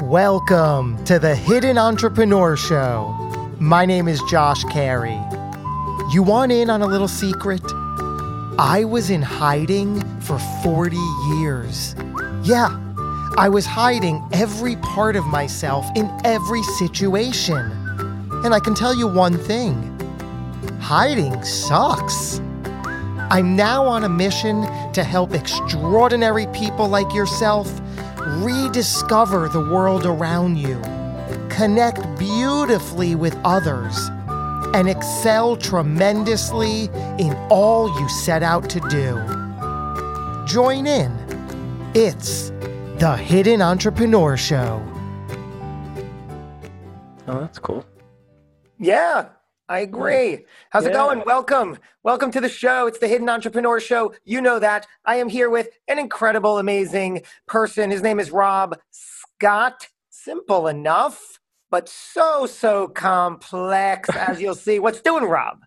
Welcome to the Hidden Entrepreneur Show. My name is Josh Carey. You want in on a little secret? I was in hiding for 40 years. Yeah, I was hiding every part of myself in every situation. And I can tell you one thing hiding sucks. I'm now on a mission to help extraordinary people like yourself rediscover the world around you, connect beautifully with others, and excel tremendously in all you set out to do. Join in. It's the Hidden Entrepreneur Show. Oh, that's cool. Yeah, I agree. How's it going? Welcome. Welcome to the show. It's the Hidden Entrepreneur Show. You know that. I am here with an incredible, amazing person. His name is Rob Scott. Simple enough, but so, so complex, as you'll see. What's doing, Rob?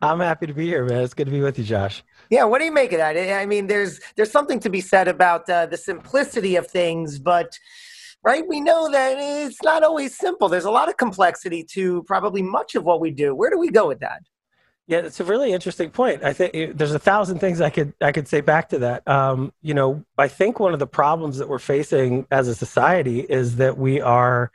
I'm happy to be here, man. It's good to be with you, Josh. Yeah, what do you make of that? I mean, there's there's something to be said about uh, the simplicity of things, but right, we know that it's not always simple. There's a lot of complexity to probably much of what we do. Where do we go with that? Yeah, it's a really interesting point. I think eh, there's a thousand things I could I could say back to that. Um, you know, I think one of the problems that we're facing as a society is that we are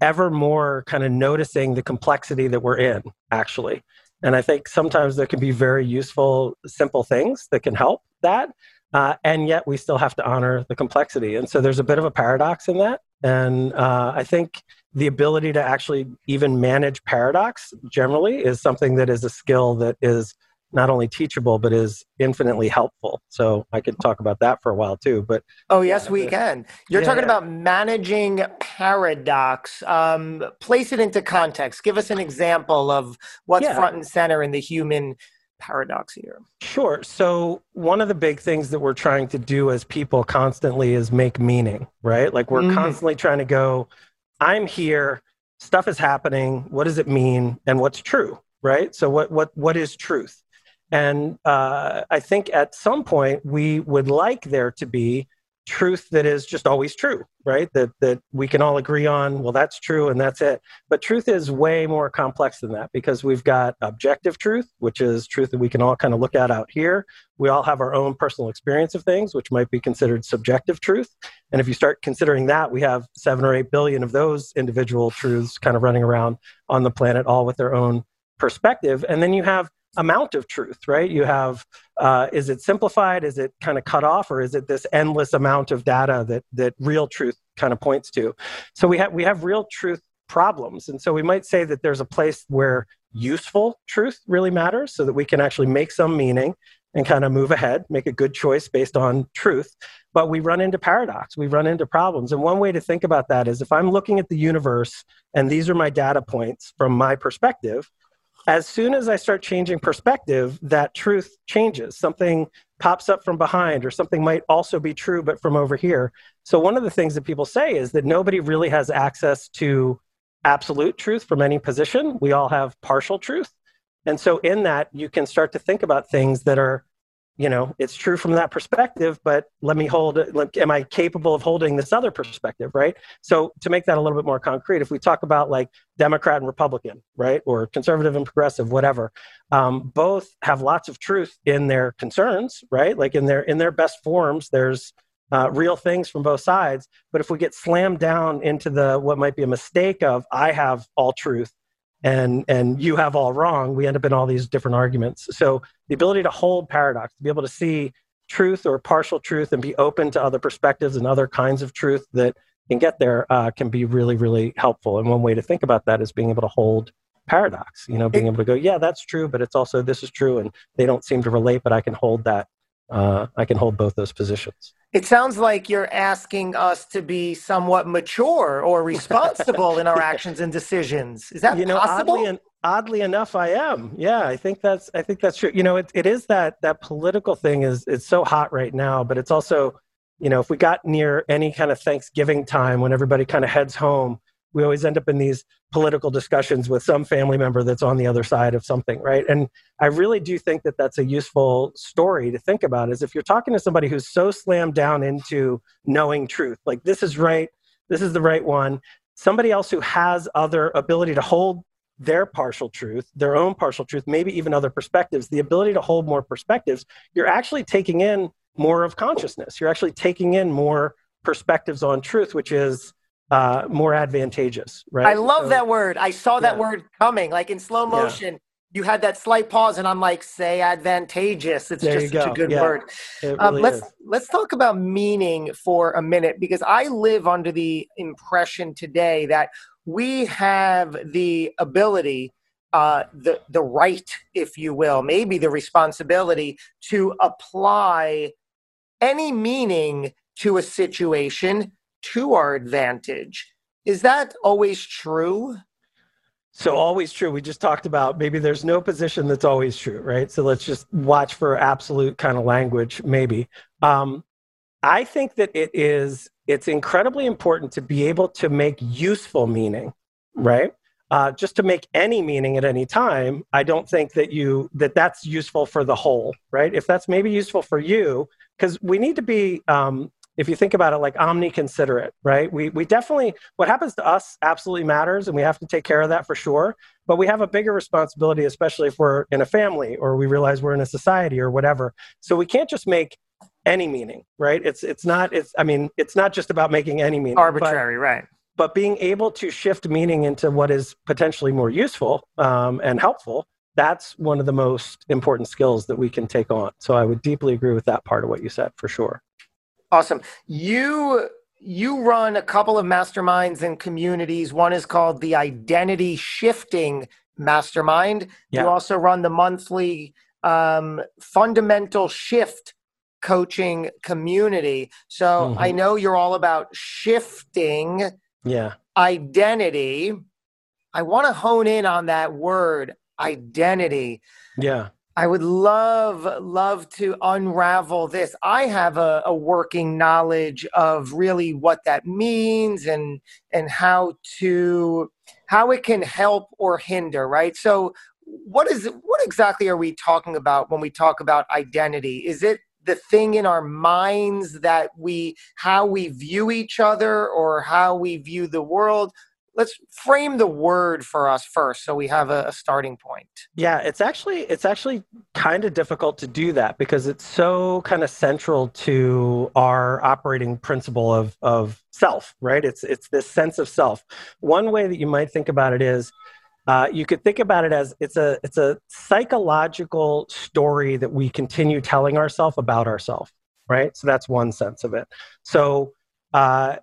ever more kind of noticing the complexity that we're in, actually. And I think sometimes there can be very useful, simple things that can help that. Uh, and yet we still have to honor the complexity. And so there's a bit of a paradox in that. And uh, I think the ability to actually even manage paradox generally is something that is a skill that is not only teachable, but is infinitely helpful. So I could talk about that for a while too. But Oh, yes, we can. You're Yeah, talking about managing paradox. Um, place it into context. Give us an example of what's Yeah. front and center in the human paradox here. Sure. So, one of the big things that we're trying to do as people constantly is make meaning, right? Like, we're Mhm. constantly trying to go, I'm here, stuff is happening, what does it mean, and what's true, right? So, what, what, what is truth? And uh, I think at some point we would like there to be truth that is just always true, right? That that we can all agree on. Well, that's true, and that's it. But truth is way more complex than that because we've got objective truth, which is truth that we can all kind of look at out here. We all have our own personal experience of things, which might be considered subjective truth. And if you start considering that, we have seven or eight billion of those individual truths kind of running around on the planet, all with their own perspective. And then you have amount of truth, right? You have uh, is it simplified? Is it kind of cut off, or is it this endless amount of data that that real truth kind of points to? So we have we have real truth problems, and so we might say that there's a place where useful truth really matters, so that we can actually make some meaning and kind of move ahead, make a good choice based on truth. But we run into paradox, we run into problems, and one way to think about that is if I'm looking at the universe and these are my data points from my perspective as soon as I start changing perspective, that truth changes. Something pops up from behind, or something might also be true, but from over here. So, one of the things that people say is that nobody really has access to absolute truth from any position. We all have partial truth. And so, in that, you can start to think about things that are, you know, it's true from that perspective, but let me hold like, Am I capable of holding this other perspective, right? So, to make that a little bit more concrete, if we talk about like Democrat and Republican, right, or conservative and progressive, whatever, um, both have lots of truth in their concerns, right? Like in their in their best forms, there's uh, real things from both sides. But if we get slammed down into the what might be a mistake of I have all truth and and you have all wrong, we end up in all these different arguments. So the ability to hold paradox, to be able to see truth or partial truth, and be open to other perspectives and other kinds of truth that can get there, uh, can be really really helpful. And one way to think about that is being able to hold paradox. You know, being able to go, yeah, that's true, but it's also this is true, and they don't seem to relate, but I can hold that uh, I can hold both those positions. It sounds like you're asking us to be somewhat mature or responsible in our actions and decisions. Is that you know, possible? Oddly, oddly enough, I am. Yeah, I think that's I think that's true. You know, it, it is that that political thing is it's so hot right now, but it's also, you know, if we got near any kind of Thanksgiving time when everybody kind of heads home, we always end up in these political discussions with some family member that's on the other side of something, right? And I really do think that that's a useful story to think about is if you're talking to somebody who's so slammed down into knowing truth, like this is right, this is the right one, somebody else who has other ability to hold their partial truth, their own partial truth, maybe even other perspectives, the ability to hold more perspectives, you're actually taking in more of consciousness. You're actually taking in more perspectives on truth, which is uh, more advantageous, right? I love so, that word. I saw that yeah. word coming, like in slow motion. Yeah. You had that slight pause, and I'm like, "Say advantageous." It's there just such a good yeah. word. Um, really let's is. let's talk about meaning for a minute because I live under the impression today that we have the ability, uh, the the right, if you will, maybe the responsibility to apply any meaning to a situation to our advantage. Is that always true? So always true. We just talked about maybe there's no position that's always true, right? So let's just watch for absolute kind of language, maybe. Um, I think that it is it's incredibly important to be able to make useful meaning, right? Uh, just to make any meaning at any time, I don't think that you that that's useful for the whole, right? If that's maybe useful for you, because we need to be um, if you think about it like omni-considerate right we, we definitely what happens to us absolutely matters and we have to take care of that for sure but we have a bigger responsibility especially if we're in a family or we realize we're in a society or whatever so we can't just make any meaning right it's it's not it's i mean it's not just about making any meaning arbitrary but, right but being able to shift meaning into what is potentially more useful um, and helpful that's one of the most important skills that we can take on so i would deeply agree with that part of what you said for sure Awesome. You you run a couple of masterminds and communities. One is called the Identity Shifting Mastermind. Yeah. You also run the monthly um, Fundamental Shift coaching community. So mm-hmm. I know you're all about shifting yeah. identity. I want to hone in on that word identity. Yeah. I would love, love to unravel this. I have a, a, working knowledge of really what that means and and how to how it can help or hinder, right? So what is what exactly are we talking about when we talk about identity? Is it the thing in our minds that we how we view each other or how we view the world. Let's frame the word for us first so we have a, a starting point. Yeah it's actually it's actually kind of difficult to do that because it's so kind of central to our operating principle of of self right? It's it's this sense of self. One way that you might think about it is uh, you could think about it as it's a it's a psychological story that we continue telling ourselves about ourselves right so that's one sense of it so uh,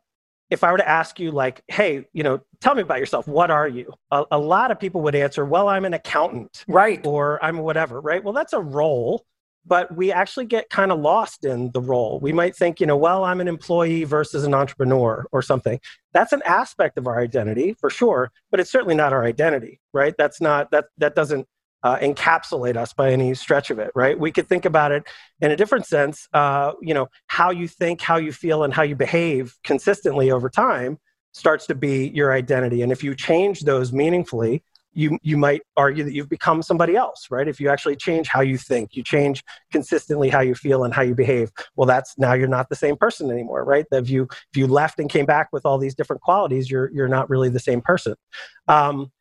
if I were to ask you, like, hey, you know, tell me about yourself. What are you? A, a, lot of people would answer, well, I'm an accountant. Right. Or I'm whatever, right? Well, that's a role, but we actually get kind of lost in the role. We might think, you know, well, I'm an employee versus an entrepreneur or something. That's an aspect of our identity for sure, but it's certainly not our identity, right? That's not, that, that doesn't uh, encapsulate us by any stretch of it, right? We could think about it in a different sense. Uh, you know, how you think, how you feel, and how you behave consistently over time starts to be your identity. And if you change those meaningfully, you you might argue that you've become somebody else, right? If you actually change how you think, you change consistently how you feel and how you behave. Well, that's now you're not the same person anymore, right? If you if you left and came back with all these different qualities, you're you're not really the same person. Um,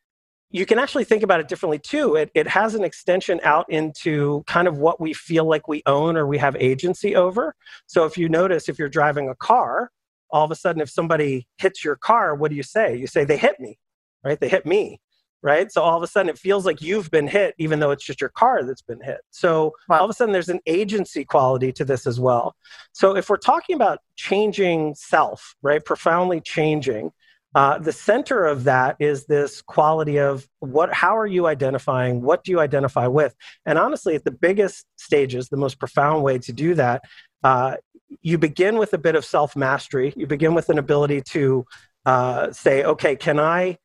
you can actually think about it differently too. It, it has an extension out into kind of what we feel like we own or we have agency over. So if you notice, if you're driving a car, all of a sudden, if somebody hits your car, what do you say? You say, they hit me, right? They hit me, right? So all of a sudden, it feels like you've been hit, even though it's just your car that's been hit. So wow. all of a sudden, there's an agency quality to this as well. So if we're talking about changing self, right? Profoundly changing, uh, the center of that is this quality of what how are you identifying what do you identify with and honestly at the biggest stages the most profound way to do that uh, you begin with a bit of self mastery you begin with an ability to uh, say okay can i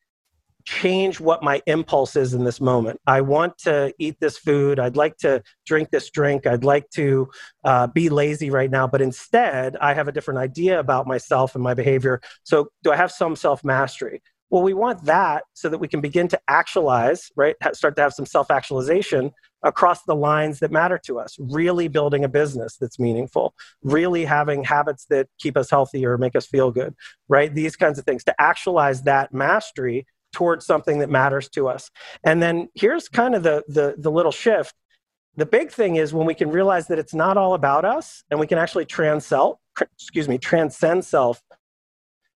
change what my impulse is in this moment. I want to eat this food. I'd like to drink this drink. I'd like to uh, be lazy right now. But instead, I have a different idea about myself and my behavior. So, do I have some self mastery? Well, we want that so that we can begin to actualize, right? Start to have some self actualization across the lines that matter to us. Really building a business that's meaningful, really having habits that keep us healthy or make us feel good, right? These kinds of things. To actualize that mastery towards something that matters to us. And then here's kind of the, the, the little shift. The big thing is when we can realize that it's not all about us and we can actually transcend, excuse me, transcend self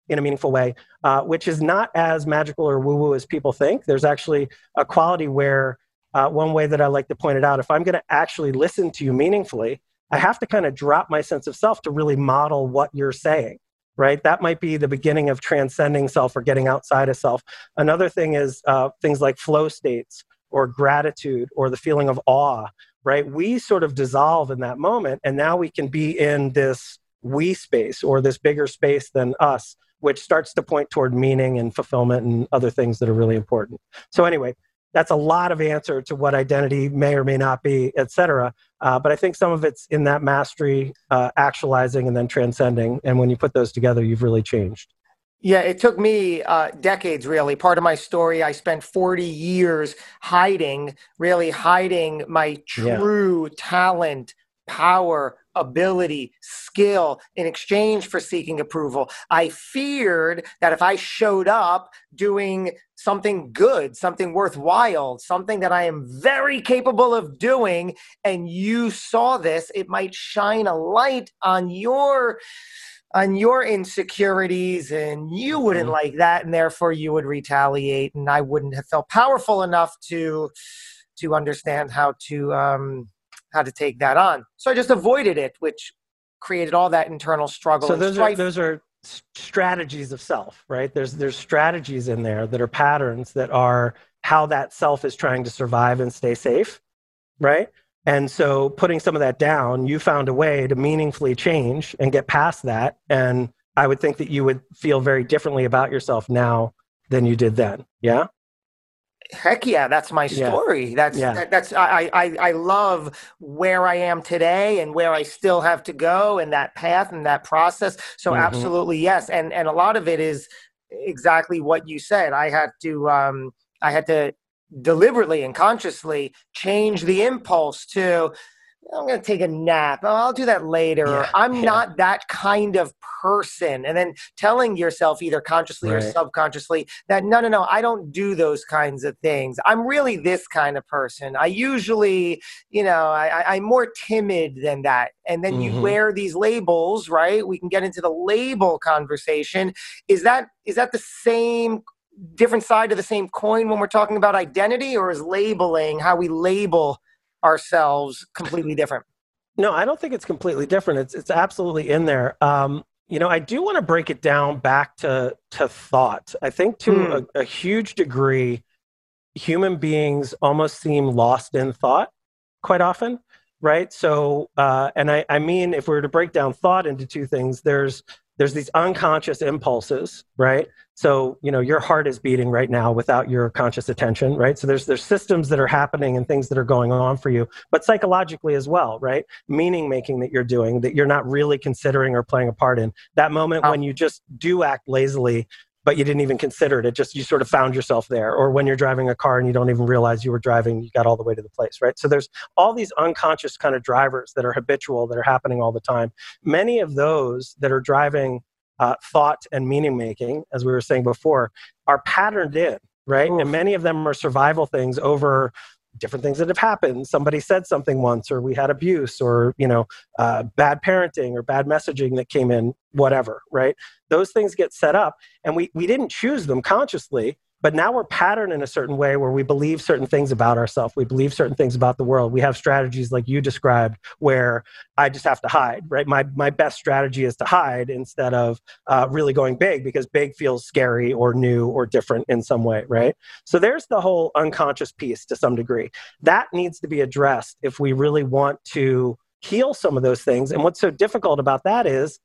in a meaningful way, uh, which is not as magical or woo woo as people think. There's actually a quality where, uh, one way that I like to point it out, if I'm going to actually listen to you meaningfully, I have to kind of drop my sense of self to really model what you're saying right? That might be the beginning of transcending self or getting outside of self. Another thing is uh, things like flow states or gratitude or the feeling of awe, right? We sort of dissolve in that moment, and now we can be in this we space or this bigger space than us, which starts to point toward meaning and fulfillment and other things that are really important. So, anyway, that's a lot of answer to what identity may or may not be, et cetera. Uh, but I think some of it's in that mastery, uh, actualizing, and then transcending. And when you put those together, you've really changed. Yeah, it took me uh, decades, really. Part of my story, I spent 40 years hiding, really hiding my true yeah. talent, power, ability, skill in exchange for seeking approval. I feared that if I showed up doing something good, something worthwhile, something that I am very capable of doing, and you saw this, it might shine a light on your on your insecurities and you wouldn't mm-hmm. like that and therefore you would retaliate and I wouldn't have felt powerful enough to to understand how to um how to take that on. So I just avoided it, which created all that internal struggle. So those strife. are those are strategies of self, right? There's there's strategies in there that are patterns that are how that self is trying to survive and stay safe, right? And so putting some of that down, you found a way to meaningfully change and get past that. And I would think that you would feel very differently about yourself now than you did then. Yeah heck yeah that's my story yeah. that's yeah. That, that's I, I i love where i am today and where i still have to go and that path and that process so mm-hmm. absolutely yes and and a lot of it is exactly what you said i had to um i had to deliberately and consciously change the impulse to I'm going to take a nap. Oh, I'll do that later. Yeah, I'm yeah. not that kind of person. And then telling yourself, either consciously right. or subconsciously, that no, no, no, I don't do those kinds of things. I'm really this kind of person. I usually, you know, I, am more timid than that. And then mm-hmm. you wear these labels, right? We can get into the label conversation. Is that is that the same different side of the same coin when we're talking about identity, or is labeling how we label? Ourselves completely different? No, I don't think it's completely different. It's it's absolutely in there. Um, you know, I do want to break it down back to to thought. I think to mm. a, a huge degree, human beings almost seem lost in thought quite often, right? So, uh, and I, I mean, if we were to break down thought into two things, there's there's these unconscious impulses, right? So, you know, your heart is beating right now without your conscious attention, right? So there's there's systems that are happening and things that are going on for you, but psychologically as well, right? Meaning making that you're doing that you're not really considering or playing a part in. That moment oh. when you just do act lazily but you didn't even consider it. It just you sort of found yourself there. Or when you're driving a car and you don't even realize you were driving, you got all the way to the place, right? So there's all these unconscious kind of drivers that are habitual, that are happening all the time. Many of those that are driving uh, thought and meaning making, as we were saying before, are patterned in, right? Oof. And many of them are survival things over different things that have happened somebody said something once or we had abuse or you know uh, bad parenting or bad messaging that came in whatever right those things get set up and we, we didn't choose them consciously But now we're patterned in a certain way where we believe certain things about ourselves. We believe certain things about the world. We have strategies like you described where I just have to hide, right? My, my best strategy is to hide instead of uh, really going big because big feels scary or new or different in some way, right? So there's the whole unconscious piece to some degree. That needs to be addressed if we really want to heal some of those things. And what's so difficult about that is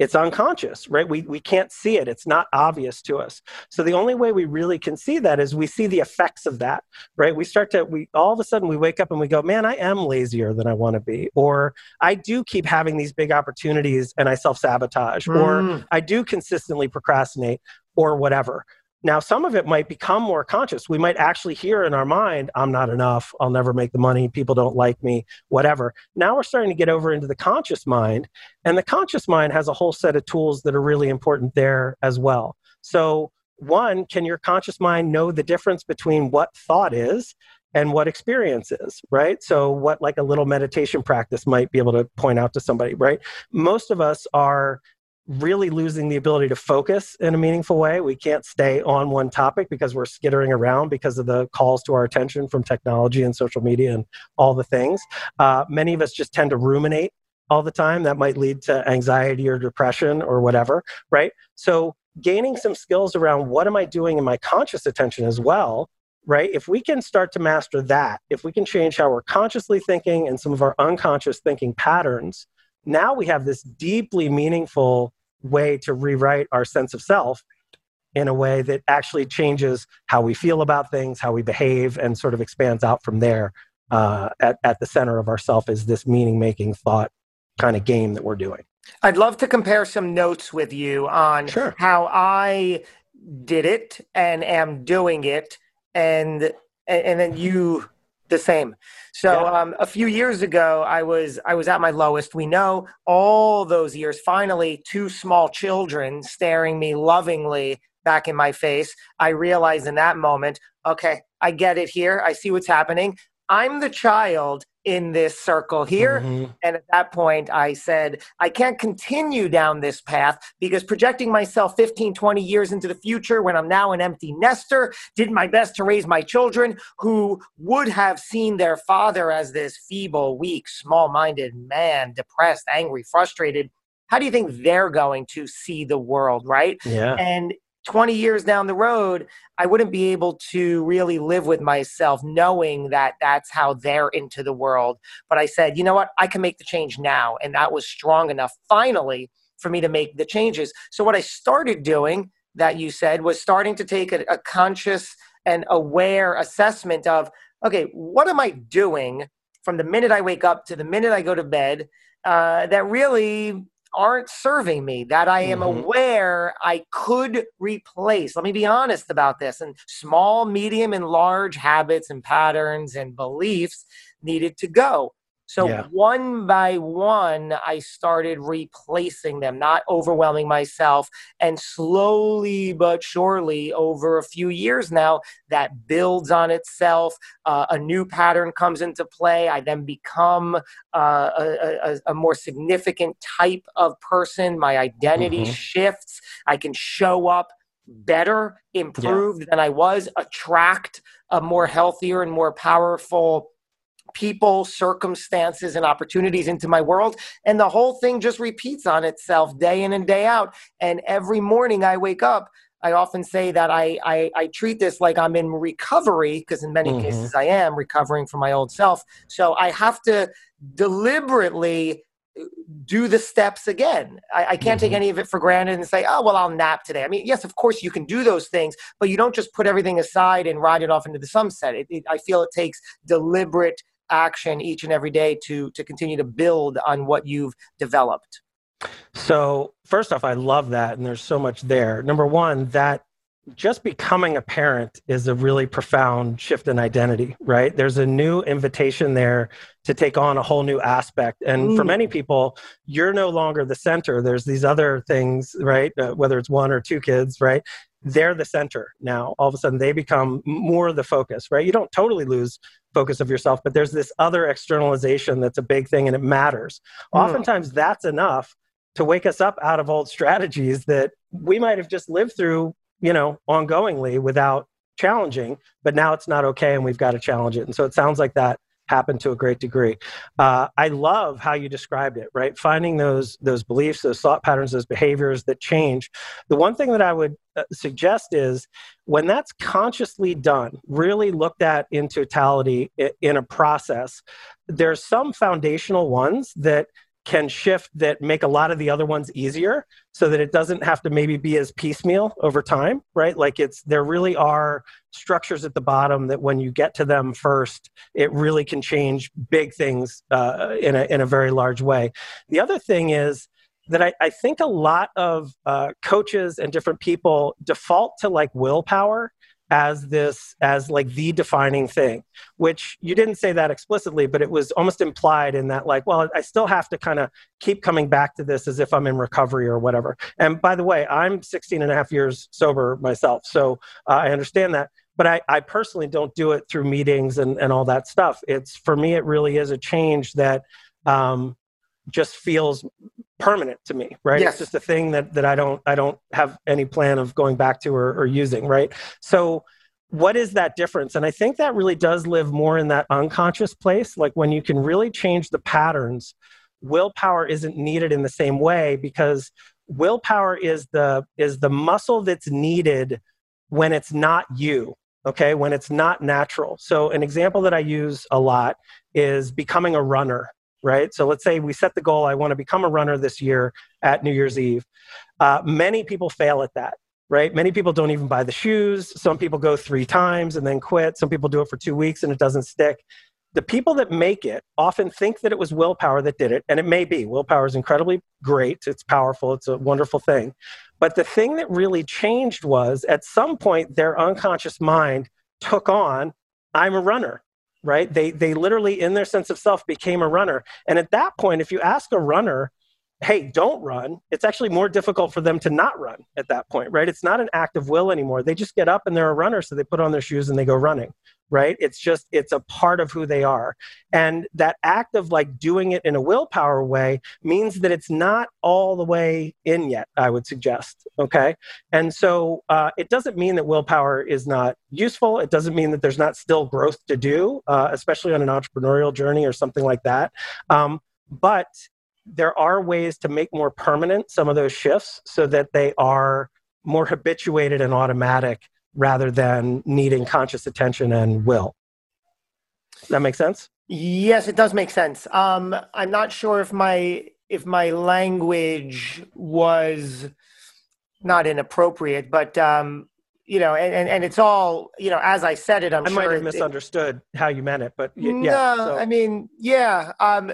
it's unconscious, right? We, we can't see it. It's not obvious to us. So the only way we really can see that is we see the effects of that, right? We start to, we all of a sudden we wake up and we go, man, I am lazier than I want to be. Or I do keep having these big opportunities and I self sabotage. Mm. Or I do consistently procrastinate or whatever. Now, some of it might become more conscious. We might actually hear in our mind, I'm not enough. I'll never make the money. People don't like me, whatever. Now we're starting to get over into the conscious mind. And the conscious mind has a whole set of tools that are really important there as well. So, one, can your conscious mind know the difference between what thought is and what experience is, right? So, what like a little meditation practice might be able to point out to somebody, right? Most of us are really losing the ability to focus in a meaningful way. We can't stay on one topic because we're skittering around because of the calls to our attention from technology and social media and all the things. Uh, many of us just tend to ruminate all the time. That might lead to anxiety or depression or whatever, right? So, gaining some skills around what am I doing in my conscious attention as well right? If we can start to master that, if we can change how we're consciously thinking and some of our unconscious thinking patterns, now we have this deeply meaningful way to rewrite our sense of self in a way that actually changes how we feel about things, how we behave, and sort of expands out from there. Uh, at, at the center of ourself is this meaning making thought kind of game that we're doing. I'd love to compare some notes with you on sure. how I did it and am doing it, and and then you the same. So yeah. um, a few years ago, I was I was at my lowest. We know all those years. Finally, two small children staring me lovingly back in my face. I realized in that moment, okay, I get it here. I see what's happening. I'm the child in this circle here. Mm-hmm. And at that point, I said, I can't continue down this path because projecting myself 15, 20 years into the future when I'm now an empty nester, did my best to raise my children who would have seen their father as this feeble, weak, small minded man, depressed, angry, frustrated. How do you think they're going to see the world, right? Yeah. And 20 years down the road, I wouldn't be able to really live with myself knowing that that's how they're into the world. But I said, you know what? I can make the change now. And that was strong enough finally for me to make the changes. So, what I started doing that you said was starting to take a, a conscious and aware assessment of, okay, what am I doing from the minute I wake up to the minute I go to bed uh, that really aren't serving me that I am mm-hmm. aware I could replace. Let me be honest about this. And small, medium, and large habits and patterns and beliefs needed to go. So yeah. one by one, I started replacing them, not overwhelming myself. And slowly but surely, over a few years now, that builds on itself. Uh, a new pattern comes into play. I then become uh, a, a, a, more significant type of person. My identity mm-hmm. shifts. I can show up better, improved yeah. than I was, attract a more healthier and more powerful people, circumstances, and opportunities into my world. And the whole thing just repeats on itself day in and day out. And every morning I wake up, I often say that I, I, I treat this like I'm in recovery, because in many mm-hmm. cases I am recovering from my old self. So I have to deliberately uh, do the steps again. I, I can't mm-hmm. take any of it for granted and say, oh, well, I'll nap today. I mean, yes, of course you can do those things, but you don't just put everything aside and ride it off into the sunset. It, it, I feel it takes deliberate action each and every day to to continue to build on what you've developed so first off i love that and there's so much there number one that just becoming a parent is a really profound shift in identity, right? There's a new invitation there to take on a whole new aspect. And for many people, you're no longer the center. There's these other things, right? Uh, whether it's one or two kids, right? They're the center now. All of a sudden, they become more the focus, right? You don't totally lose focus of yourself, but there's this other externalization that's a big thing and it matters. Mm. Oftentimes, that's enough to wake us up out of old strategies that we might have just lived through, you know, ongoingly without challenging, but now it's not okay and we've got to challenge it. And so it sounds like that happened to a great degree. Uh, I love how you described it, right? Finding those those beliefs, those thought patterns, those behaviors that change. The one thing that I would uh, suggest is when that's consciously done, really looked at in totality in a process, there's some foundational ones that can shift that make a lot of the other ones easier so that it doesn't have to maybe be as piecemeal over time right? Like it's there really are structures at the bottom that when you get to them first it really can change big things uh, in, a, in a very large way. The other thing is that I, I think a lot of uh, coaches and different people default to like willpower as this as like the defining thing which you didn't say that explicitly but it was almost implied in that like well i still have to kind of keep coming back to this as if i'm in recovery or whatever. And by the way i'm 16 and a half years sober myself so uh, i understand that. But I, I personally don't do it through meetings and, and all that stuff. It's for me it really is a change that um, just feels permanent to me right? Yes. it's just a thing that that i don't i don't have any plan of going back to or, or using right? So what is that difference? And i think that really does live more in that unconscious place. Like when you can really change the patterns willpower isn't needed in the same way because willpower is the is the muscle that's needed when it's not you okay? When it's not natural. So an example that i use a lot is becoming a runner right? So let's say we set the goal I want to become a runner this year at New Year's Eve. Uh, many people fail at that, right? Many people don't even buy the shoes. Some people go three times and then quit. Some people do it for two weeks and it doesn't stick. The people that make it often think that it was willpower that did it, and it may be. Willpower is incredibly great, it's powerful, it's a wonderful thing. But the thing that really changed was at some point, their unconscious mind took on, I'm a runner right? They they literally in their sense of self became a runner. And at that point, if you ask a runner, hey, don't run, it's actually more difficult for them to not run at that point, right? It's not an act of will anymore. They just get up and they're a runner, so they put on their shoes and they go running right? It's just it's a part of who they are. And that act of like doing it in a willpower way means that it's not all the way in yet i would suggest okay? And so uh, it doesn't mean that willpower is not useful. It doesn't mean that there's not still growth to do uh, especially on an entrepreneurial journey or something like that. Um, but there are ways to make more permanent some of those shifts so that they are more habituated and automatic rather than needing conscious attention and will. Does that make sense? Yes, it does make sense. Um, I'm not sure if my if my language was not inappropriate, but um, you know, and, and it's all you know. As I said it, I'm I sure might have misunderstood it, how you meant it, but y- no, yeah. So. I mean, yeah. Um,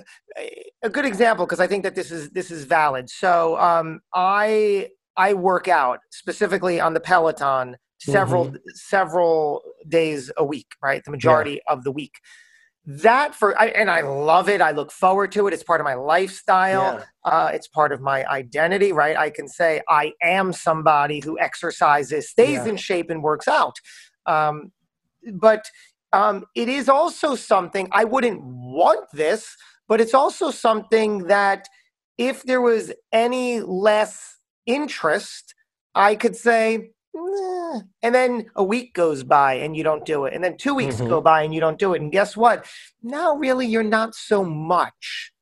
a good example because I think that this is this is valid. So um, I I work out specifically on the Peloton several mm-hmm. several days a week, right? The majority yeah. of the week. That for I, and I love it. I look forward to it. It's part of my lifestyle. Yeah. Uh, it's part of my identity, right? I can say I am somebody who exercises, stays yeah. in shape, and works out. Um, but um, it is also something I wouldn't want this, but it's also something that if there was any less interest, I could say, and then a week goes by and you don't do it. And then two weeks mm-hmm. go by and you don't do it. And guess what? Now, really, you're not so much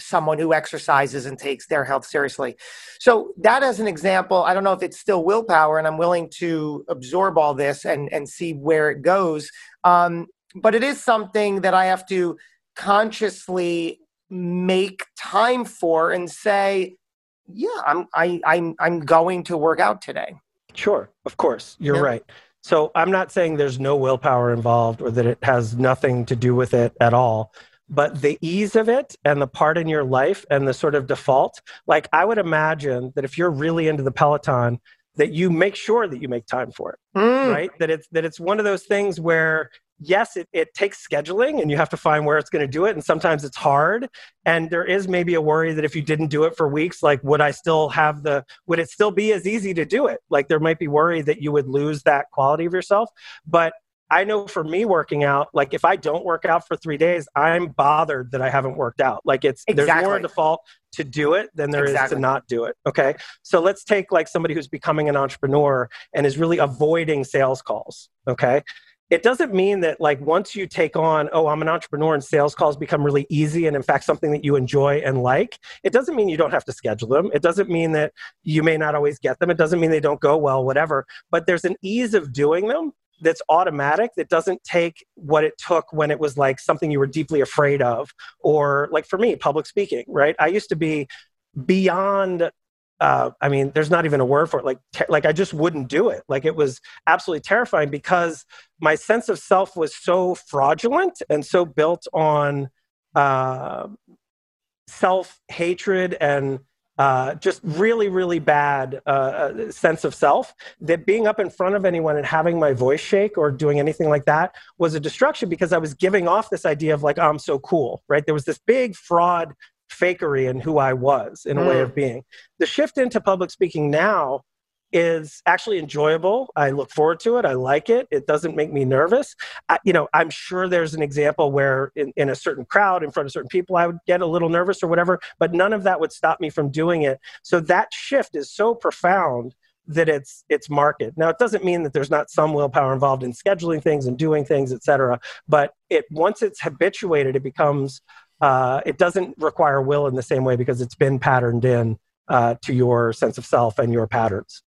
someone who exercises and takes their health seriously. So, that as an example, I don't know if it's still willpower, and I'm willing to absorb all this and, and see where it goes. Um, but it is something that I have to consciously make time for and say, yeah, I'm I, I'm I'm going to work out today. Sure, of course, you're yeah. right. So I'm not saying there's no willpower involved or that it has nothing to do with it at all. But the ease of it and the part in your life and the sort of default, like I would imagine that if you're really into the Peloton, that you make sure that you make time for it, mm. right? That it's that it's one of those things where yes, it, it takes scheduling and you have to find where it's going to do it. And sometimes it's hard. And there is maybe a worry that if you didn't do it for weeks, like, would I still have the, would it still be as easy to do it? Like, there might be worry that you would lose that quality of yourself. But I know for me working out, like if I don't work out for three days, I'm bothered that I haven't worked out. Like it's Exactly. there's more default to do it than there is Exactly. to not do it. Okay. So let's take like somebody who's becoming an entrepreneur and is really avoiding sales calls. Okay. It doesn't mean that like once you take on, oh, I'm an entrepreneur and sales calls become really easy and in fact something that you enjoy and like, it doesn't mean you don't have to schedule them. It doesn't mean that you may not always get them. It doesn't mean they don't go well, whatever. But there's an ease of doing them that's automatic that doesn't take what it took when it was like something you were deeply afraid of or like for me public speaking right i used to be beyond uh, i mean there's not even a word for it like te- like i just wouldn't do it like it was absolutely terrifying because my sense of self was so fraudulent and so built on uh, self hatred and uh, just really, really bad uh, uh, sense of self. That being up in front of anyone and having my voice shake or doing anything like that was a destruction because I was giving off this idea of like, oh, I'm so cool, right? There was this big fraud fakery in who I was in a way Mm. of being. The shift into public speaking now is actually enjoyable. I look forward to it. I like it. It doesn't make me nervous. I, you know, I'm sure there's an example where in, in a certain crowd, in front of certain people, I would get a little nervous or whatever, but none of that would stop me from doing it. So that shift is so profound that it's it's market. Now it doesn't mean that there's not some willpower involved in scheduling things and doing things, et cetera. But it once it's habituated, it becomes uh, it doesn't require will in the same way because it's been patterned in uh, to your sense of self and your patterns.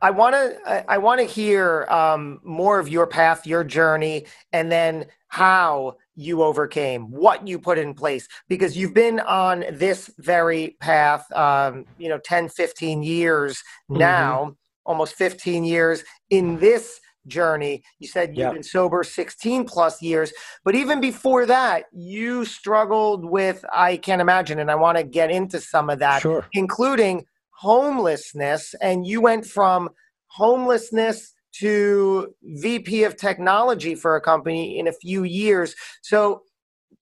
I want to I, want to hear um, more of your path, your journey, and then how you overcame, what you put in place, because you've been on this very path, um, you know, 10, 15 years Mhm. now, almost 15 years in this journey. You said you've Yeah. been sober 16 plus years, but even before that, you struggled with, I can't imagine, and I want to get into some of that Sure. including homelessness. And you went from homelessness to VP of technology for a company in a few years. So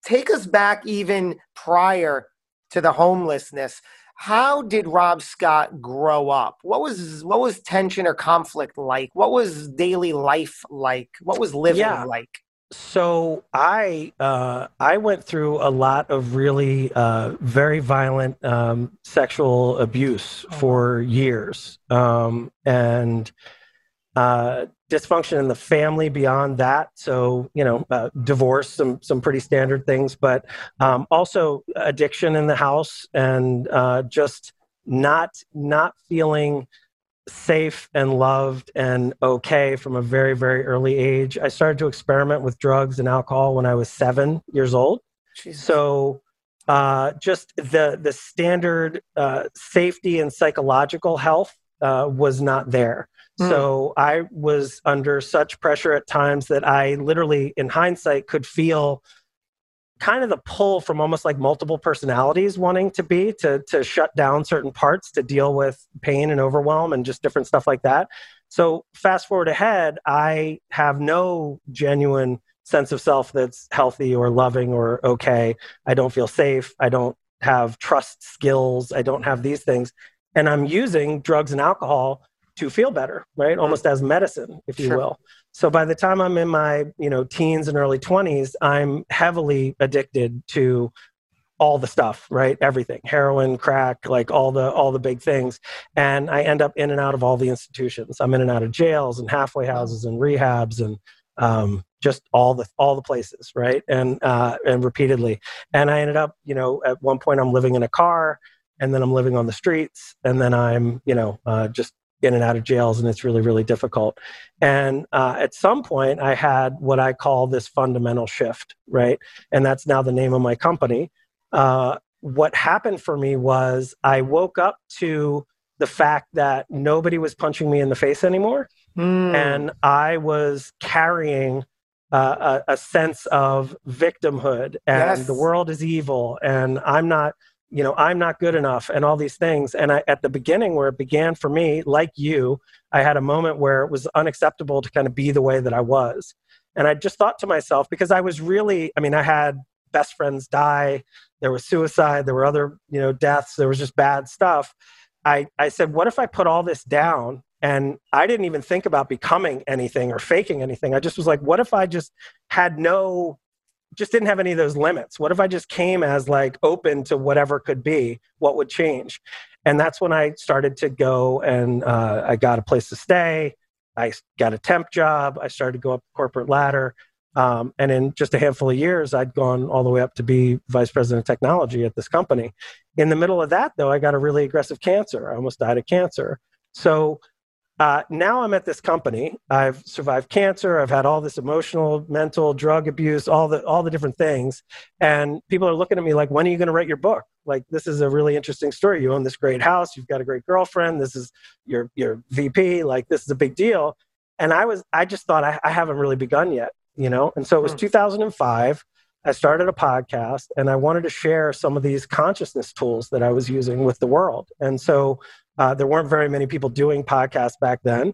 take us back even prior to the homelessness. How did Rob Scott grow up? What was what was tension or conflict like? What was daily life like? What was living Yeah. like? So I uh, I went through a lot of really uh, very violent um, sexual abuse Oh, for years, um, and uh, dysfunction in the family beyond that. So you know, uh, divorce, some some pretty standard things, but um, also addiction in the house, and uh, just not not feeling safe and loved and okay from a very very early age i started to experiment with drugs and alcohol when i was seven years old Jesus. so uh, just the the standard uh, safety and psychological health uh, was not there Hmm. so i was under such pressure at times that i literally in hindsight could feel kind of the pull from almost like multiple personalities wanting to be to to shut down certain parts to deal with pain and overwhelm and just different stuff like that. So fast forward ahead i have no genuine sense of self that's healthy or loving or okay. I don't feel safe. I don't have trust skills. I don't have these things. And i'm using drugs and alcohol to feel better right almost as medicine if you Sure. will so by the time i'm in my you know teens and early 20s i'm heavily addicted to all the stuff right everything heroin crack like all the all the big things and i end up in and out of all the institutions i'm in and out of jails and halfway houses and rehabs and um, just all the all the places, right? And uh, and repeatedly. And I ended up, you know, at one point I'm living in a car, and then I'm living on the streets, and then I'm, you know, uh, just in and out of jails, and it's really really difficult. And uh, at some point, I had what I call this fundamental shift, right? And that's now the name of my company. Uh, what happened for me was I woke up to the fact that nobody was punching me in the face anymore. Mm. And I was carrying uh, a, a, sense of victimhood and yes. the world is evil and I'm not, you know, I'm not good enough and all these things. And I, at the beginning, where it began for me, like you, I had a moment where it was unacceptable to kind of be the way that I was. And I just thought to myself, because I was really, I mean, I had best friends die, there was suicide, there were other, you know, deaths, there was just bad stuff. I, I said, what if I put all this down? And I didn't even think about becoming anything or faking anything. I just was like, what if I just had no, just didn't have any of those limits? What if I just came as like open to whatever could be? What would change? And that's when I started to go and uh, I got a place to stay. I got a temp job. I started to go up the corporate ladder. Um, and in just a handful of years, I'd gone all the way up to be vice president of technology at this company. In the middle of that, though, I got a really aggressive cancer. I almost died of cancer. So uh, now I'm at this company. I've survived cancer. I've had all this emotional, mental, drug abuse, all the all the different things. And people are looking at me like, "When are you going to write your book?" Like, this is a really interesting story. You own this great house. You've got a great girlfriend. This is your your VP. Like, this is a big deal. And I was, I just thought I, I haven't really begun yet you know? And so it was hmm. 2005. I started a podcast and I wanted to share some of these consciousness tools that I was using with the world. And so uh, there weren't very many people doing podcasts back then.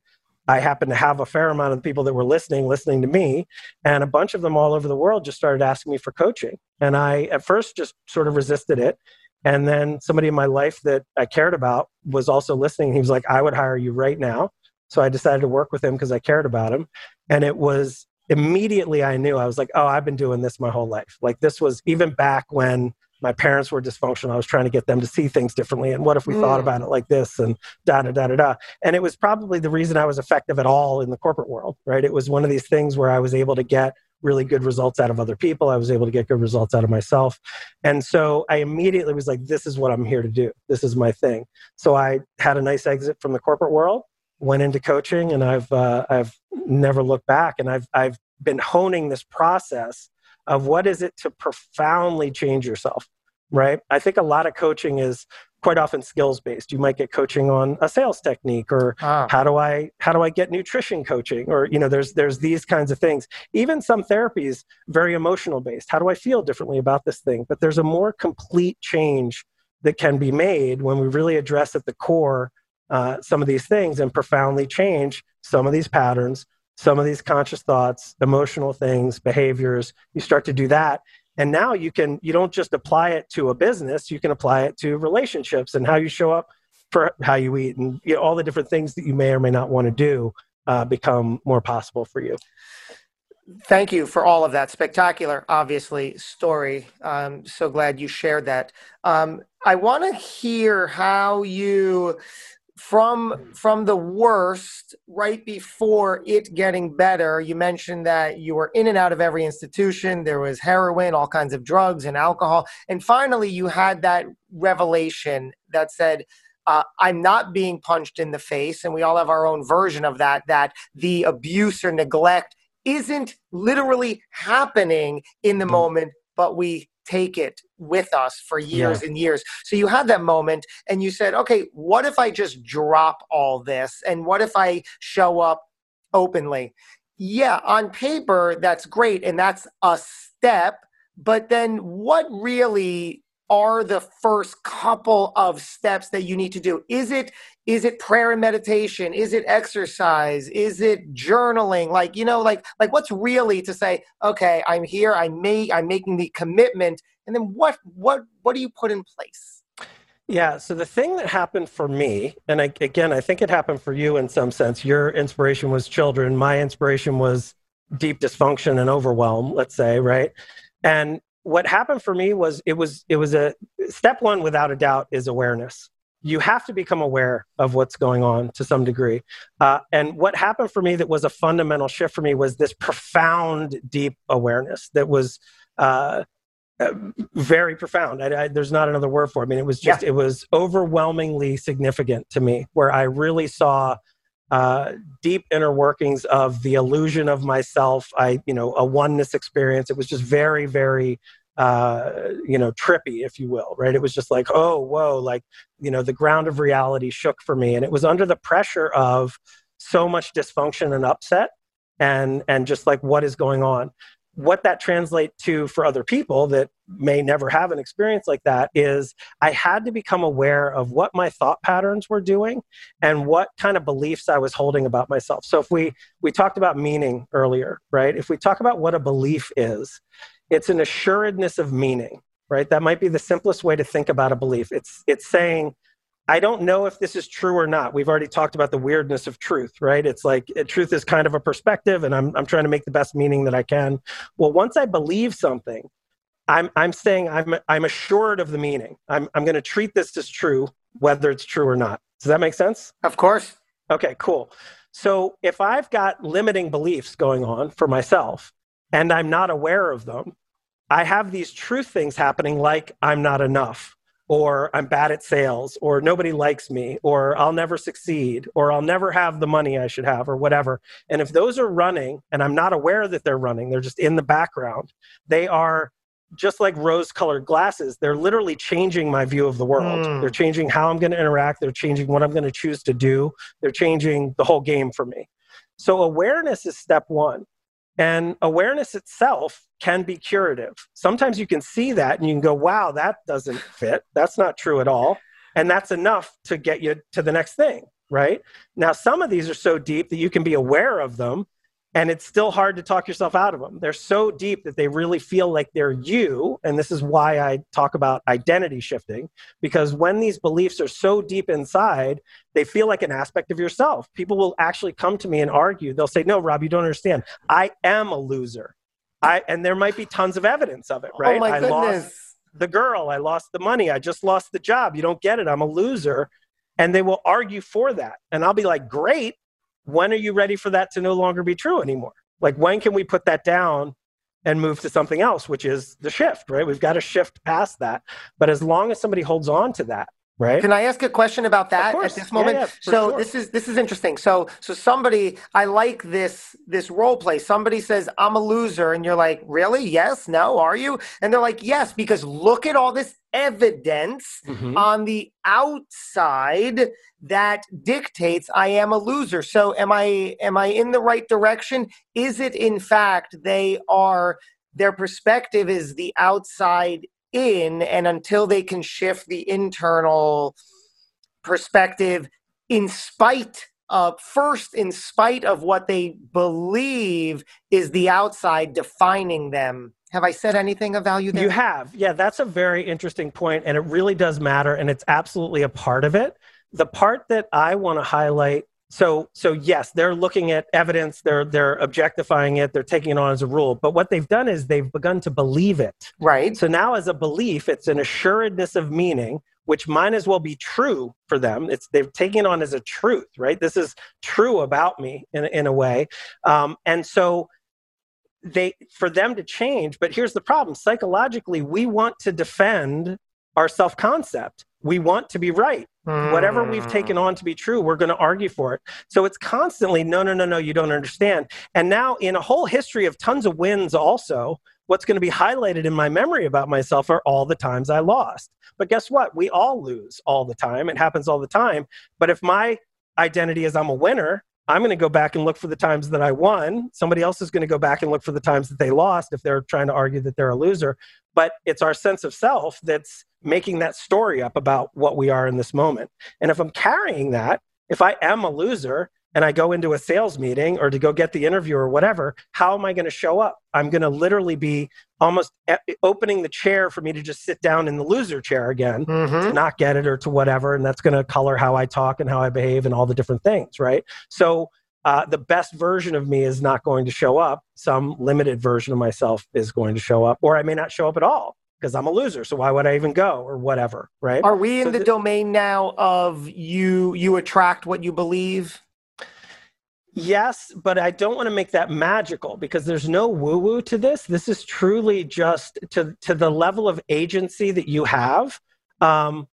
I happened to have a fair amount of people that were listening, listening to me, and a bunch of them all over the world just started asking me for coaching. And I, at first, just sort of resisted it. And then somebody in my life that I cared about was also listening. He was like, I would hire you right now. So I decided to work with him because I cared about him. And it was immediately I knew I was like, oh, I've been doing this my whole life. Like this was even back when my parents were dysfunctional. I was trying to get them to see things differently. And what if we mm. thought about it like this and da da da da da. And it was probably the reason I was effective at all in the corporate world, right? It was one of these things where I was able to get really good results out of other people. I was able to get good results out of myself. And so I immediately was like, this is what I'm here to do. This is my thing. So I had a nice exit from the corporate world went into coaching and I've uh, I've never looked back and I've I've been honing this process of what is it to profoundly change yourself right? I think a lot of coaching is quite often skills based you might get coaching on a sales technique or ah. how do I how do I get nutrition coaching or you know there's there's these kinds of things. Even some therapies very emotional based how do I feel differently about this thing? But there's a more complete change that can be made when we really address at the core uh, some of these things and profoundly change some of these patterns, some of these conscious thoughts, emotional things, behaviors. You start to do that. And now you can, you don't just apply it to a business, you can apply it to relationships and how you show up for how you eat and you know, all the different things that you may or may not want to do uh, become more possible for you. Thank you for all of that spectacular, obviously, story. I'm so glad you shared that. Um, I want to hear how you from from the worst right before it getting better. You mentioned that you were in and out of every institution. There was heroin all kinds of drugs and alcohol. And finally you had that revelation that said uh, i'm not being punched in the face. And we all have our own version of that that the abuse or neglect isn't literally happening in the mm-hmm. moment but we take it with us for years yeah. and years. So you had that moment and you said, okay, what if I just drop all this? And what if I show up openly? Yeah, on paper, that's great. And that's a step. But then what really are the first couple of steps that you need to do? Is it is it prayer and meditation? Is it exercise? Is it journaling? Like, you know, like like what's really to say, okay, I'm here, I may I'm making the commitment, and then what what what do you put in place? Yeah, so the thing that happened for me, and I, again, I think it happened for you in some sense. Your inspiration was children. My inspiration was deep dysfunction and overwhelm, let's say, right? And what happened for me was it was it was a step one without a doubt is awareness you have to become aware of what's going on to some degree. Uh, and what happened for me that was a fundamental shift for me was this profound, deep awareness that was uh, uh very profound. I, I, there's not another word for it. I mean, it was just, yeah. it was overwhelmingly significant to me, where I really saw uh, deep inner workings of the illusion of myself. I, you know, a oneness experience. It was just very, very uh, you know, trippy, if you will, right? It was just like, oh, whoa, like, you know, the ground of reality shook for me. And it was under the pressure of so much dysfunction and upset and and just like what is going on. What that translates to for other people that may never have an experience like that is I had to become aware of what my thought patterns were doing and what kind of beliefs I was holding about myself. So if we we talked about meaning earlier, right? If we talk about what a belief is, it's an assuredness of meaning, right? That might be the simplest way to think about a belief. It's, it's saying, I don't know if this is true or not. We've already talked about the weirdness of truth, right? It's like truth is kind of a perspective, and I'm, I'm trying to make the best meaning that I can. Well, once I believe something, I'm, I'm saying I'm, I'm assured of the meaning. I'm, I'm going to treat this as true, whether it's true or not. Does that make sense? Of course. Okay, cool. So if I've got limiting beliefs going on for myself and I'm not aware of them, I have these truth things happening like I'm not enough, or I'm bad at sales, or nobody likes me, or I'll never succeed, or I'll never have the money I should have, or whatever. And if those are running and I'm not aware that they're running, they're just in the background, they are just like rose colored glasses, they're literally changing my view of the world. Mm. They're changing how I'm going to interact. They're changing what I'm going to choose to do. They're changing the whole game for me. So, awareness is step one. And awareness itself can be curative. Sometimes you can see that and you can go, wow, that doesn't fit. That's not true at all. And that's enough to get you to the next thing, right? Now, some of these are so deep that you can be aware of them and it's still hard to talk yourself out of them. They're so deep that they really feel like they're you. And this is why I talk about identity shifting, because when these beliefs are so deep inside, they feel like an aspect of yourself. People will actually come to me and argue. They'll say, No, Rob, you don't understand. I am a loser. I, and there might be tons of evidence of it, oh right? Oh my I goodness. lost the girl, I lost the money, I just lost the job. You don't get it. I'm a loser. And they will argue for that. And I'll be like, Great when are you ready for that to no longer be true anymore? Like, when can we put that down and move to something else, which is the shift, right? We've got to shift past that. But as long as somebody holds on to that, right? Can I ask a question about that at this moment? Yeah, yeah, so sure. this is this is interesting. So so somebody I like this this role play. Somebody says I'm a loser, and you're like, really? Yes? No? Are you? And they're like, yes, because look at all this evidence mm-hmm. on the outside that dictates I am a loser. So am I am I in the right direction? Is it in fact they are their perspective is the outside in and until they can shift the internal perspective in spite of first in spite of what they believe is the outside defining them have I said anything of value there? You have. Yeah, that's a very interesting point, and it really does matter, and it's absolutely a part of it. The part that I want to highlight so so yes they're looking at evidence they're they're objectifying it they're taking it on as a rule but what they've done is they've begun to believe it right so now as a belief it's an assuredness of meaning which might as well be true for them it's they've taken it on as a truth right this is true about me in, in a way um, and so they for them to change. But here's the problem. Psychologically we want to defend our self-concept. We want to be right. Mm. whatever we've taken on to be true we're going to argue for it. So it's constantly no no no no you don't understand. And now in a whole history of tons of wins also what's going to be highlighted in my memory about myself are all the times i lost. But guess what? We all lose all the time. It happens all the time. But if my identity is i'm a winner I'm going to go back and look for the times that I won. Somebody else is going to go back and look for the times that they lost if they're trying to argue that they're a loser. But it's our sense of self that's making that story up about what we are in this moment. And if I'm carrying that, if I am a loser, and I go into a sales meeting or to go get the interview or whatever, how am I going to show up? I'm going to literally be almost opening the chair for me to just sit down in the loser chair again mm-hmm. to not get it or to whatever. And that's going to color how I talk and how I behave and all the different things, right? So uh, the best version of me is not going to show up. Some limited version of myself is going to show up, or I may not show up at all because I'm a loser. So why would I even go or whatever, right? Are we in So the th- domain now of you you attract what you believe? Yes, but I don't want to make that magical because there's no woo woo to this. This is truly just to, to the level of agency that you have. Um,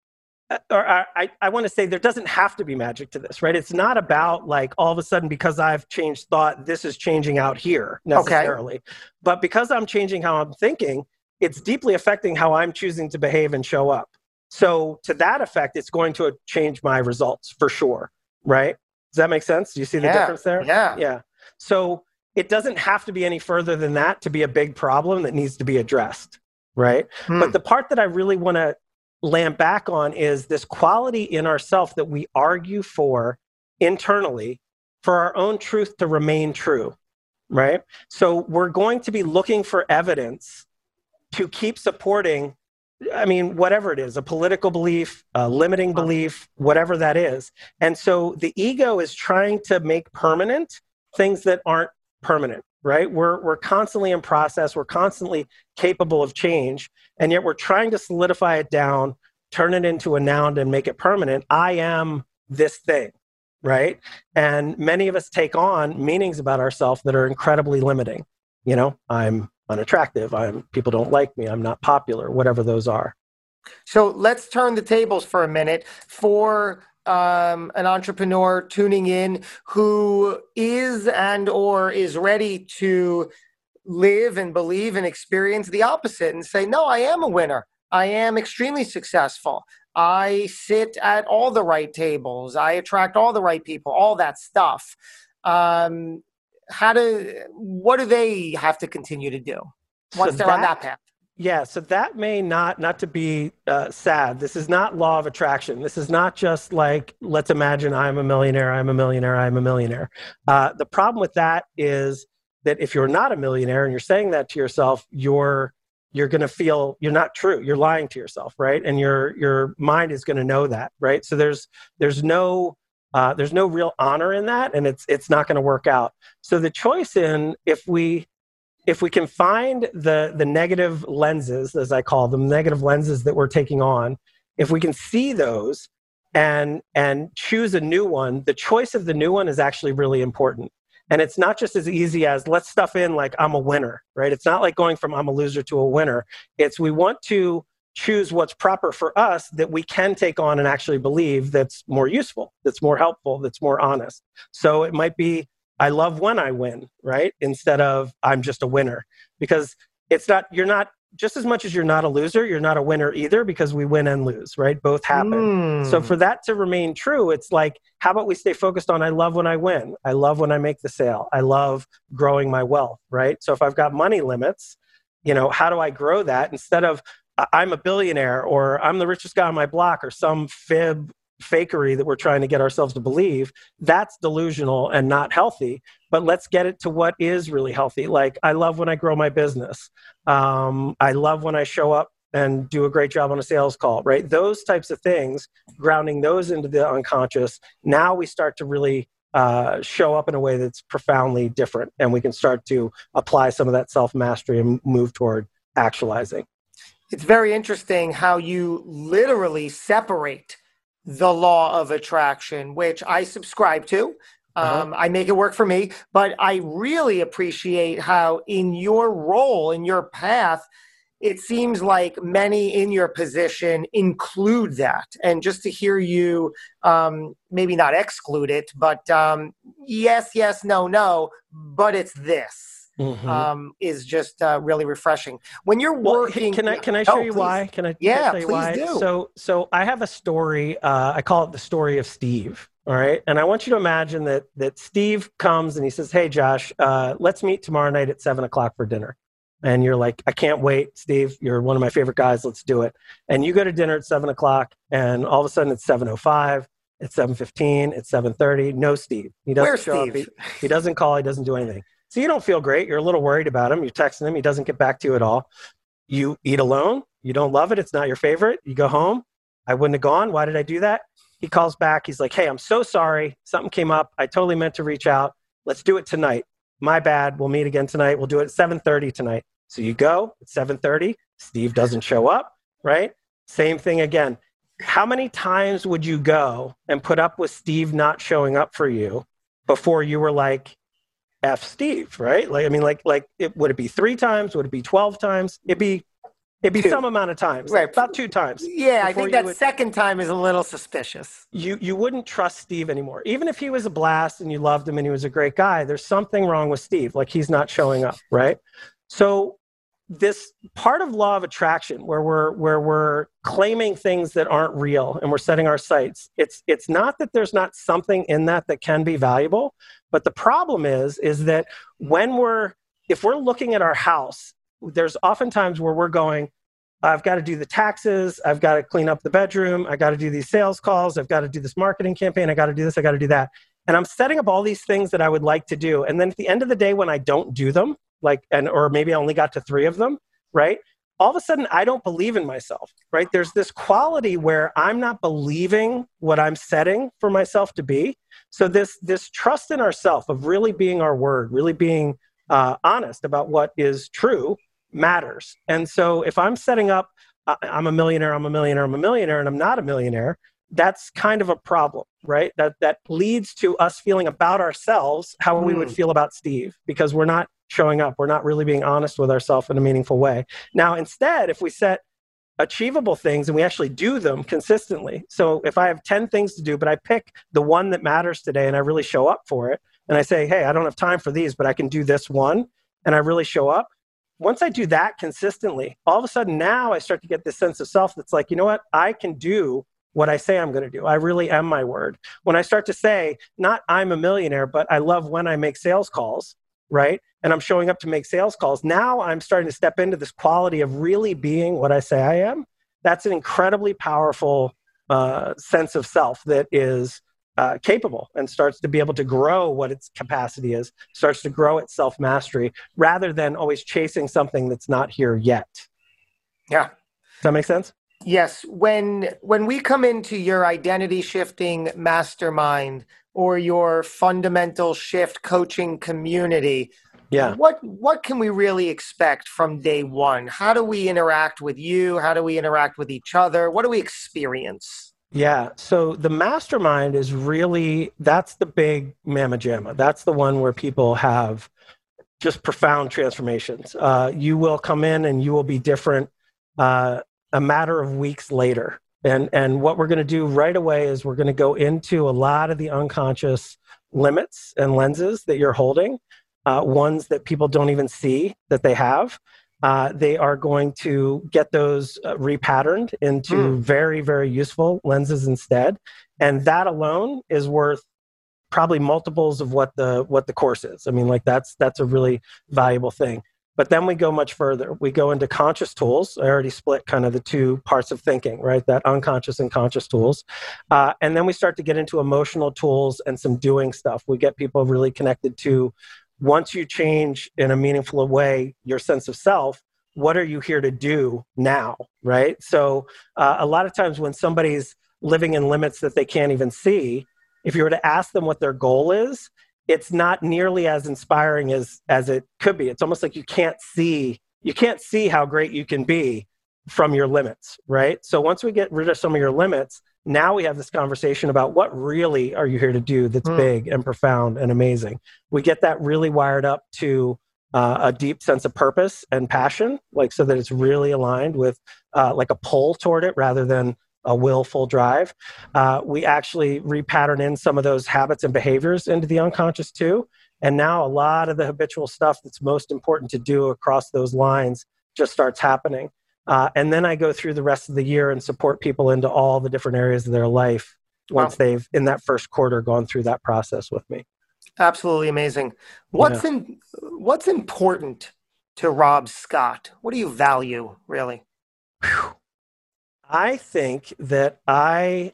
uh, or I, I, I want to say there doesn't have to be magic to this, right? It's not about like all of a sudden because I've changed thought, this is changing out here necessarily. But because I'm changing how I'm thinking, it's deeply affecting how I'm choosing to behave and show up. So, to that effect, it's going to change my results for sure, right? Does that make sense? Do you see the Yeah, difference there? yeah. Yeah. So, it doesn't have to be any further than that to be a big problem that needs to be addressed, right? Hmm. But the part that I really want to land back on is this quality in ourself that we argue for internally for our own truth to remain true, right? So we're going to be looking for evidence to keep supporting I mean, whatever it is, a political belief, a limiting belief, whatever that is. And so the ego is trying to make permanent things that aren't permanent, right? We're, we're constantly in process, we're constantly capable of change, and yet we're trying to solidify it down, turn it into a noun, and make it permanent. I am this thing, right? And many of us take on meanings about ourselves that are incredibly limiting. You know, I'm unattractive, I'm people don't like me, I'm not popular, whatever those are. So let's turn the tables for a minute for um, an entrepreneur tuning in who is and or is ready to live and believe and experience the opposite and say, no, I am a winner. I am extremely successful. I sit at all the right tables. I attract all the right people, all that stuff. Um, how do, what do they have to continue to do once So they're on that path? Yeah, so that may not not to be uh, sad. This is not law of attraction. This is not just like let's imagine I'm a millionaire, I'm a millionaire, I'm a millionaire. Uh, the problem with that is that if you're not a millionaire and you're saying that to yourself, you're you're going to feel you're not true. You're lying to yourself, right? And your your mind is going to know that, right? So there's there's no uh, there's no real honor in that, and it's it's not going to work out. So the choice in if we if we can find the the negative lenses as i call them negative lenses that we're taking on if we can see those and and choose a new one the choice of the new one is actually really important. And it's not just as easy as let's stuff in like i'm a winner right? It's not like going from i'm a loser to a winner. It's we want to choose what's proper for us that we can take on and actually believe that's more useful that's more helpful that's more honest so it might be I love when I win, right? Instead of I'm just a winner. Because it's not, you're not, just as much as you're not a loser, you're not a winner either because we win and lose, right? Both happen. So Mm. for that to remain true, it's like, how about we stay focused on I love when I win? I love when I make the sale. I love growing my wealth, right? So if I've got money limits, you know, how do I grow that instead of I'm a billionaire or I'm the richest guy on my block or some fib fakery that we're trying to get ourselves to believe that's delusional and not healthy. But let's get it to what is really healthy. Like i love when i grow my business. Um, i love when i show up and do a great job on a sales call right? Those types of things grounding those into the unconscious now we start to really uh, show up in a way that's profoundly different and we can start to apply some of that self mastery and move toward actualizing it's very interesting how you literally separate the law of attraction, which I subscribe to. Uh-huh. Um, I make it work for me, but I really appreciate how, in your role, in your path, it seems like many in your position include that. And just to hear you, um, maybe not exclude it, but um, yes, yes, no, no, but it's this. Mhm. Um, is just uh, really refreshing. When you're Well, working, can I can I show Oh, you please. why? Can I can I Yeah, you please why? do. So so I have a story. Uh, I call it the story of Steve. All right, and I want you to imagine that that Steve comes and he says, "Hey, Josh, uh, let's meet tomorrow night at seven o'clock for dinner." And you're like, "I can't wait, Steve. You're one of my favorite guys. Let's do it." And you go to dinner at seven o'clock, and all of a sudden it's seven o five. It's seven fifteen. It's seven thirty. No, Steve. He doesn't Where's show Steve? up. He, he doesn't call. He doesn't do anything. So you don't feel great. You're a little worried about him. You're texting him. He doesn't get back to you at all. You eat alone. You don't love it. It's not your favorite. You go home. I wouldn't have gone. Why did I do that? He calls back. He's like, Hey, I'm so sorry. Something came up. I totally meant to reach out. Let's do it tonight. My bad. We'll meet again tonight. We'll do it at 7:30 tonight. So you go at 7:30. Steve doesn't show up, right? Same thing again. How many times would you go and put up with Steve not showing up for you before you were like, F Steve, right? Like, I mean, like, like, it, would it be three times? Would it be 12 times? It'd be, it'd be Two. some amount of times, Right. about two times. Yeah, I think that would- second time is a little suspicious. you you wouldn't trust Steve anymore. Even if he was a blast and you loved him and he was a great guy, there's something wrong with Steve. Like he's not showing up, right? So this part of law of attraction where we're where we're claiming things that aren't real and we're setting our sights it's it's not that there's not something in that that can be valuable but the problem is is that when we're if we're looking at our house there's oftentimes where we're going I've got to do the taxes. I've got to clean up the bedroom. I got to do these sales calls. I've got to do this marketing campaign. I got to do this. I got to do that. And I'm setting up all these things that I would like to do. And then at the end of the day, when I don't do them, like, and, or maybe I only got to three of them, right? All of a sudden, I don't believe in myself, right? There's this quality where I'm not believing what I'm setting for myself to be. So this, this trust in ourself of really being our word, really being uh, honest about what is true matters. And so if I'm setting up, uh, I'm a millionaire, I'm a millionaire, I'm a millionaire, and I'm not a millionaire, that's kind of a problem, right? That that leads to us feeling about ourselves how we would Mm. feel about Steve because we're not showing up. We're not really being honest with ourselves in a meaningful way. Now, instead, if we set achievable things and we actually do them consistently. So if I have 10 things to do, but I pick the one that matters today and I really show up for it, and I say, hey, I don't have time for these, but I can do this one, and I really show up. Once I do that consistently, all of a sudden now I start to get this sense of self that's like, you know what? I can do what I say I'm going to do. I really am my word. When I start to say, not I'm a millionaire, but I love when I make sales calls, right? And I'm showing up to make sales calls. Now I'm starting to step into this quality of really being what I say I am. That's an incredibly powerful uh, sense of self that is uh, capable and starts to be able to grow what its capacity is, starts to grow its self mastery rather than always chasing something that's not here yet. Yeah. Does that make sense? Yes, when when we come into your identity shifting mastermind or your fundamental shift coaching community, Yeah. what what can we really expect from day 1? How do we interact with you? How do we interact with each other? What do we experience? Yeah. So the mastermind is really that's the big mamma jamma. That's the one where people have just profound transformations. Uh, you will come in and you will be different uh, a matter of weeks later. And and what we're going to do right away is we're going to go into a lot of the unconscious limits and lenses that you're holding, uh, ones that people don't even see that they have. Uh, they are going to get those uh, repatterned into very, very useful lenses instead. And that alone is worth probably multiples of what the what the course is. I mean, like that's that's a really valuable thing. But then we go much further. We go into conscious tools. I already split kind of the two parts of thinking, right? That unconscious and conscious tools. Uh, and then we start to get into emotional tools and some doing stuff. We get people really connected to once you change in a meaningful way your sense of self, what are you here to do now, right? So uh, a lot of times when somebody's living in limits that they can't even see, if you were to ask them what their goal is, it's not nearly as inspiring as as it could be. It's almost like you can't see you can't see how great you can be from your limits, right? So once we get rid of some of your limits, now we have this conversation about what really are you here to do that's Hmm. big and profound and amazing. We get that really wired up to uh, a deep sense of purpose and passion, like so that it's really aligned with uh, like a pull toward it rather than a willful drive. Uh, we actually repattern in some of those habits and behaviors into the unconscious too. And now a lot of the habitual stuff that's most important to do across those lines just starts happening. Uh, and then I go through the rest of the year and support people into all the different areas of their life once they've, in that first quarter, gone through that process with me. Absolutely amazing. What's in what's important to Rob Scott? What do you value, really? I think that I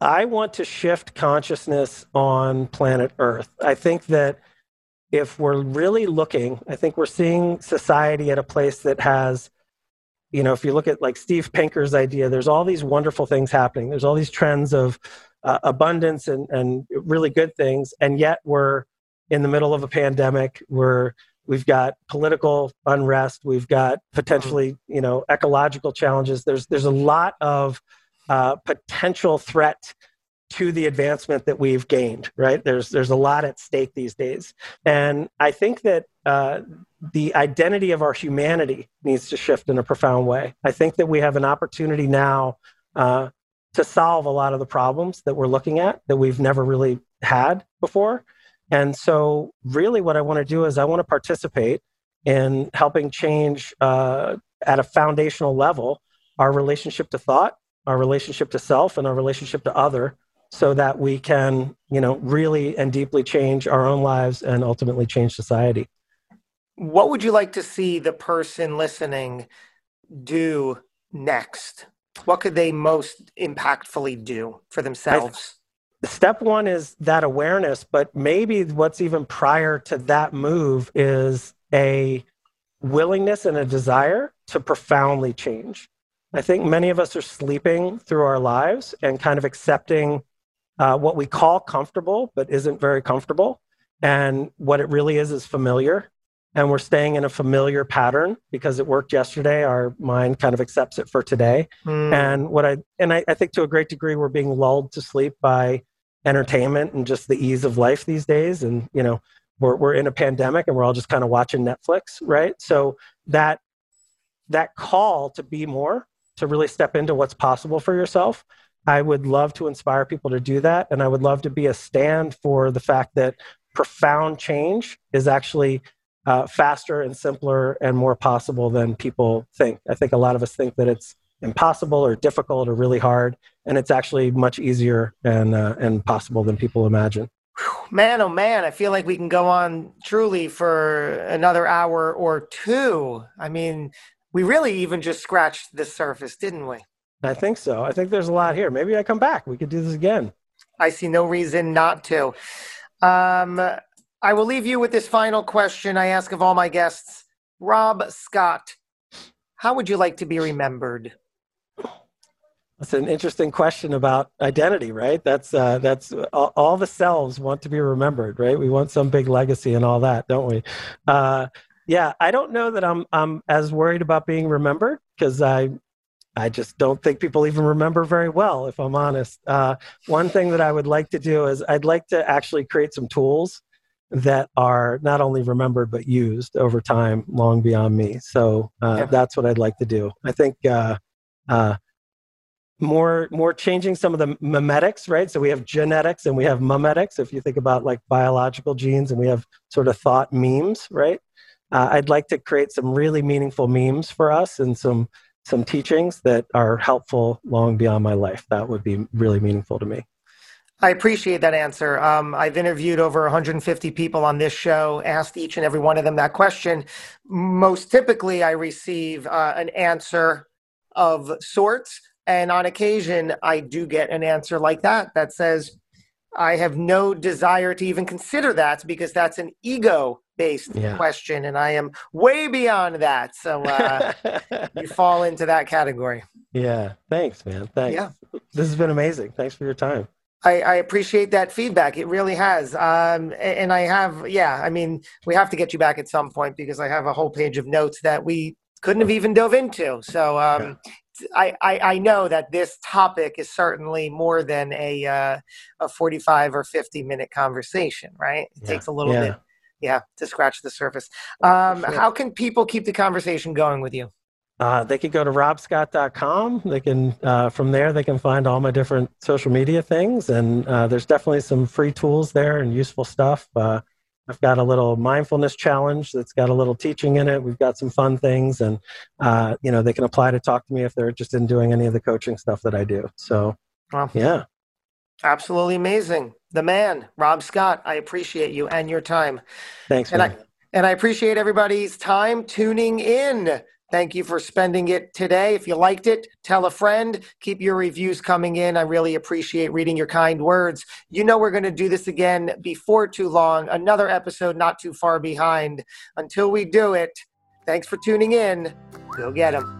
I want to shift consciousness on planet Earth. I think that if we're really looking, I think we're seeing society at a place that has, you know, if you look at like Steve Pinker's idea, there's all these wonderful things happening. There's all these trends of uh, abundance and, and really good things. And yet we're in the middle of a pandemic. We're we've got political unrest, we've got potentially, you know, ecological challenges. There's there's a lot of uh, potential threat to the advancement that we've gained. Right? There's there's a lot at stake these days, and I think that uh, the identity of our humanity needs to shift in a profound way. I think that we have an opportunity now uh, to solve a lot of the problems that we're looking at that we've never really had before. And so, really, what I want to do is I want to participate in helping change uh, at a foundational level our relationship to thought, our relationship to self, and our relationship to other, so that we can, you know, really and deeply change our own lives and ultimately change society. What would you like to see the person listening do next? What could they most impactfully do for themselves? Step one is that awareness, but maybe what's even prior to that move is a willingness and a desire to profoundly change. I think many of us are sleeping through our lives and kind of accepting uh, what we call comfortable, but isn't very comfortable. And what it really is is familiar and we're staying in a familiar pattern because it worked yesterday our mind kind of accepts it for today mm. and what i and I, I, think to a great degree we're being lulled to sleep by entertainment and just the ease of life these days. And you know we're, we're in a pandemic and we're all just kind of watching netflix right? So that that call to be more to really step into what's possible for yourself i would love to inspire people to do that. And i would love to be a stand for the fact that profound change is actually uh, faster and simpler and more possible than people think. I think a lot of us think that it's impossible or difficult or really hard, and it's actually much easier and uh, and possible than people imagine. Man, oh man, I feel like we can go on truly for another hour or two. I mean, we really even just scratched the surface, didn't we? I think so. I think there's a lot here. Maybe I come back. We could do this again. I see no reason not to. Um, I will leave you with this final question I ask of all my guests. Rob Scott, how would you like to be remembered? That's an interesting question about identity, right? That's uh, that's all, all, the selves want to be remembered, right? We want some big legacy and all that, don't we? Uh, yeah, I don't know that I'm I'm as worried about being remembered because I I just don't think people even remember very well, if I'm honest. Uh, one thing that I would like to do is I'd like to actually create some tools that are not only remembered but used over time long beyond me so uh, yeah. that's what i'd like to do i think uh, uh, more more changing some of the memetics right so we have genetics and we have memetics if you think about like biological genes and we have sort of thought memes right uh, i'd like to create some really meaningful memes for us and some some teachings that are helpful long beyond my life that would be really meaningful to me I appreciate that answer. Um, I've interviewed over 150 people on this show, asked each and every one of them that question. Most typically, I receive uh, an answer of sorts. And on occasion, I do get an answer like that that says, I have no desire to even consider that because that's an ego based yeah. question. And I am way beyond that. So uh, you fall into that category. Yeah. Thanks, man. Thanks. Yeah. This has been amazing. Thanks for your time. I, I, appreciate that feedback. It really has. Um, and I have, yeah, I mean, we have to get you back at some point because I have a whole page of notes that we couldn't have even dove into. So um, yeah. I, I, I, know that this topic is certainly more than a, uh, a 45 or 50 minute conversation, right? It yeah. takes a little yeah. bit, yeah, to scratch the surface. Um, sure. How can people keep the conversation going with you? Uh, they could go to robscott.com. They can uh, from there they can find all my different social media things, and uh, there's definitely some free tools there and useful stuff. I've got a little mindfulness challenge that's got a little teaching in it. We've got some fun things, and uh, you know they can apply to talk to me if they're interested in doing any of the coaching stuff that I do. So, wow. yeah, absolutely amazing. The man, Rob Scott. I appreciate you and your time. Thanks, and man. I and I appreciate everybody's time tuning in. Thank you for spending it today. If you liked it, tell a friend. Keep your reviews coming in. I really appreciate reading your kind words. You know, we're going to do this again before too long. Another episode not too far behind. Until we do it, thanks for tuning in. Go get them.